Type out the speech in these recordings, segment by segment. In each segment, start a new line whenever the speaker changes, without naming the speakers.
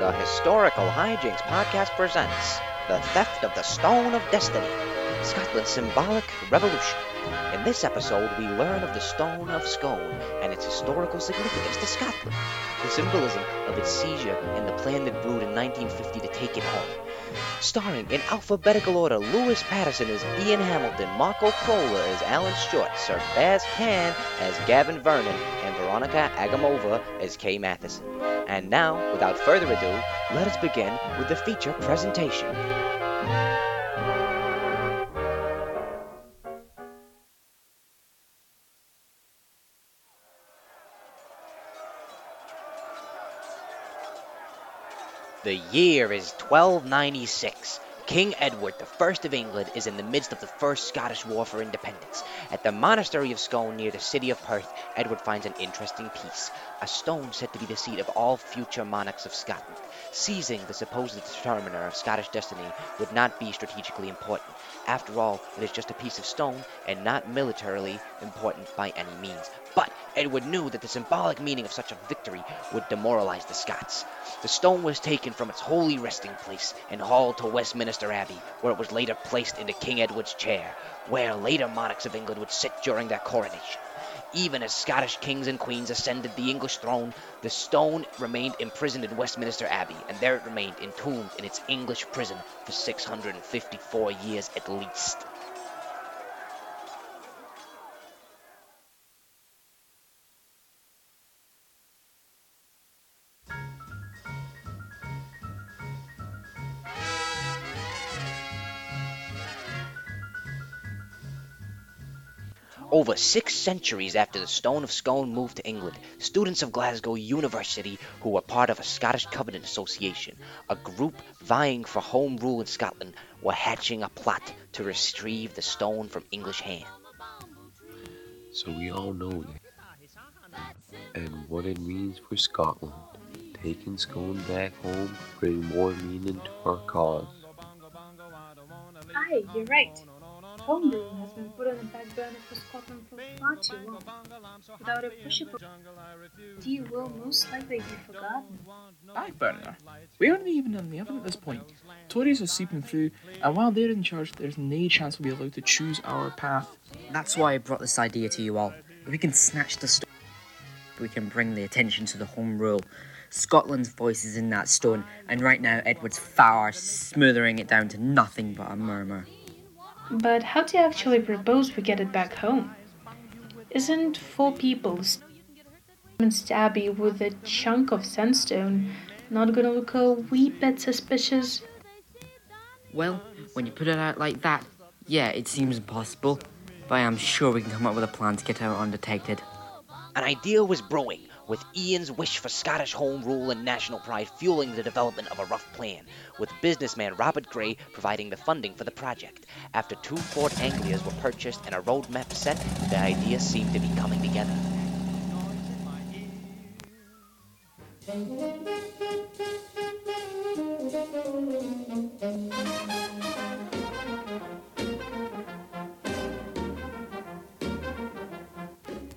The Historical Hijinks podcast presents The Theft of the Stone of Destiny, Scotland's symbolic revolution. In this episode, we learn of the Stone of Scone and its historical significance to Scotland, the symbolism of its seizure and the plan that brewed in 1950 to take it home. Starring in alphabetical order Lewis Patterson as Ian Hamilton, Marco Prola as Alan Short, Sir Baz Can as Gavin Vernon, and Veronica Agamova as Kay Matheson. And now, without further ado, let us begin with the feature presentation. The year is 1296. King Edward I of England is in the midst of the First Scottish War for Independence. At the monastery of Scone near the city of Perth, Edward finds an interesting piece, a stone said to be the seat of all future monarchs of Scotland. Seizing the supposed determiner of Scottish destiny would not be strategically important. After all, it is just a piece of stone and not militarily important by any means. But Edward knew that the symbolic meaning of such a victory would demoralize the Scots. The stone was taken from its holy resting place and hauled to Westminster Abbey, where it was later placed into King Edward's chair, where later monarchs of England would sit during their coronation. Even as Scottish kings and queens ascended the English throne, the stone remained imprisoned in Westminster Abbey, and there it remained entombed in its English prison for 654 years at least. Over six centuries after the Stone of Scone moved to England, students of Glasgow University, who were part of a Scottish Covenant Association, a group vying for home rule in Scotland, were hatching a plot to retrieve the stone from English hands.
So we all know that. And what it means for Scotland. Taking Scone back home bring more meaning to our cause.
Aye, you're right. Home rule has been put on the back burner for Scotland for far too long. Without a pushable tea will most likely be forgotten.
Back burner. We aren't even in the oven at this point. Tories are seeping through, and while they're in charge, there's no chance we'll be allowed to choose our path.
That's why I brought this idea to you all. We can snatch the stone. We can bring the attention to the home rule. Scotland's voice is in that stone, and right now Edward's far smoothing it down to nothing but a murmur.
But how do you actually propose we get it back home? Isn't four people Abbey with a chunk of sandstone not gonna look a wee bit suspicious?
Well, when you put it out like that, yeah, it seems impossible. But I am sure we can come up with a plan to get out undetected.
An idea was brewing, with Ian's wish for Scottish home rule and national pride fueling the development of a rough plan, with businessman Robert Gray providing the funding for the project. After two Ford Anglias were purchased and a roadmap set, the idea seemed to be coming together.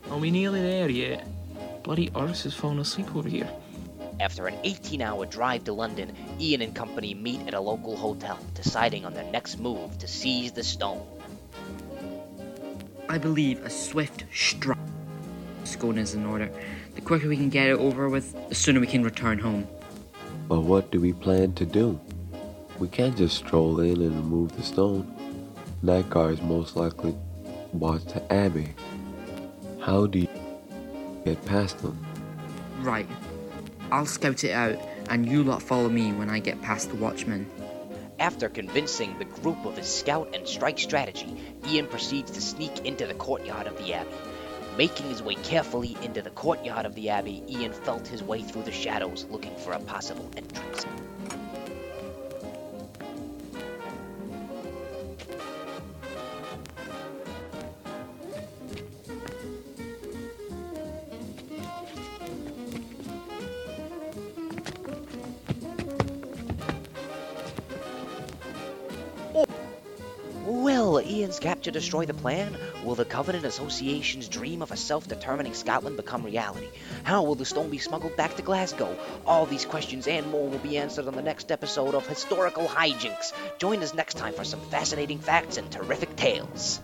Are we nearly there yet? Bloody Earth has fallen asleep over here.
After an 18 hour drive to London, Ian and company meet at a local hotel, deciding on their next move to seize the stone.
I believe a swift strike Scone is in order. The quicker we can get it over with, the sooner we can return home.
But what do we plan to do? We can't just stroll in and remove the stone. That guard is most likely watch the Abbey. How do you get past them?
Right. I'll scout it out, and you lot follow me when I get past the watchman.
After convincing the group of his scout and strike strategy, Ian proceeds to sneak into the courtyard of the Abbey. Making his way carefully into the courtyard of the Abbey, Ian felt his way through the shadows looking for a possible entrance. Ian's capture destroy the plan? Will the Covenant Association's dream of a self-determining Scotland become reality? How will the stone be smuggled back to Glasgow? All these questions and more will be answered on the next episode of Historical Hijinks. Join us next time for some fascinating facts and terrific tales.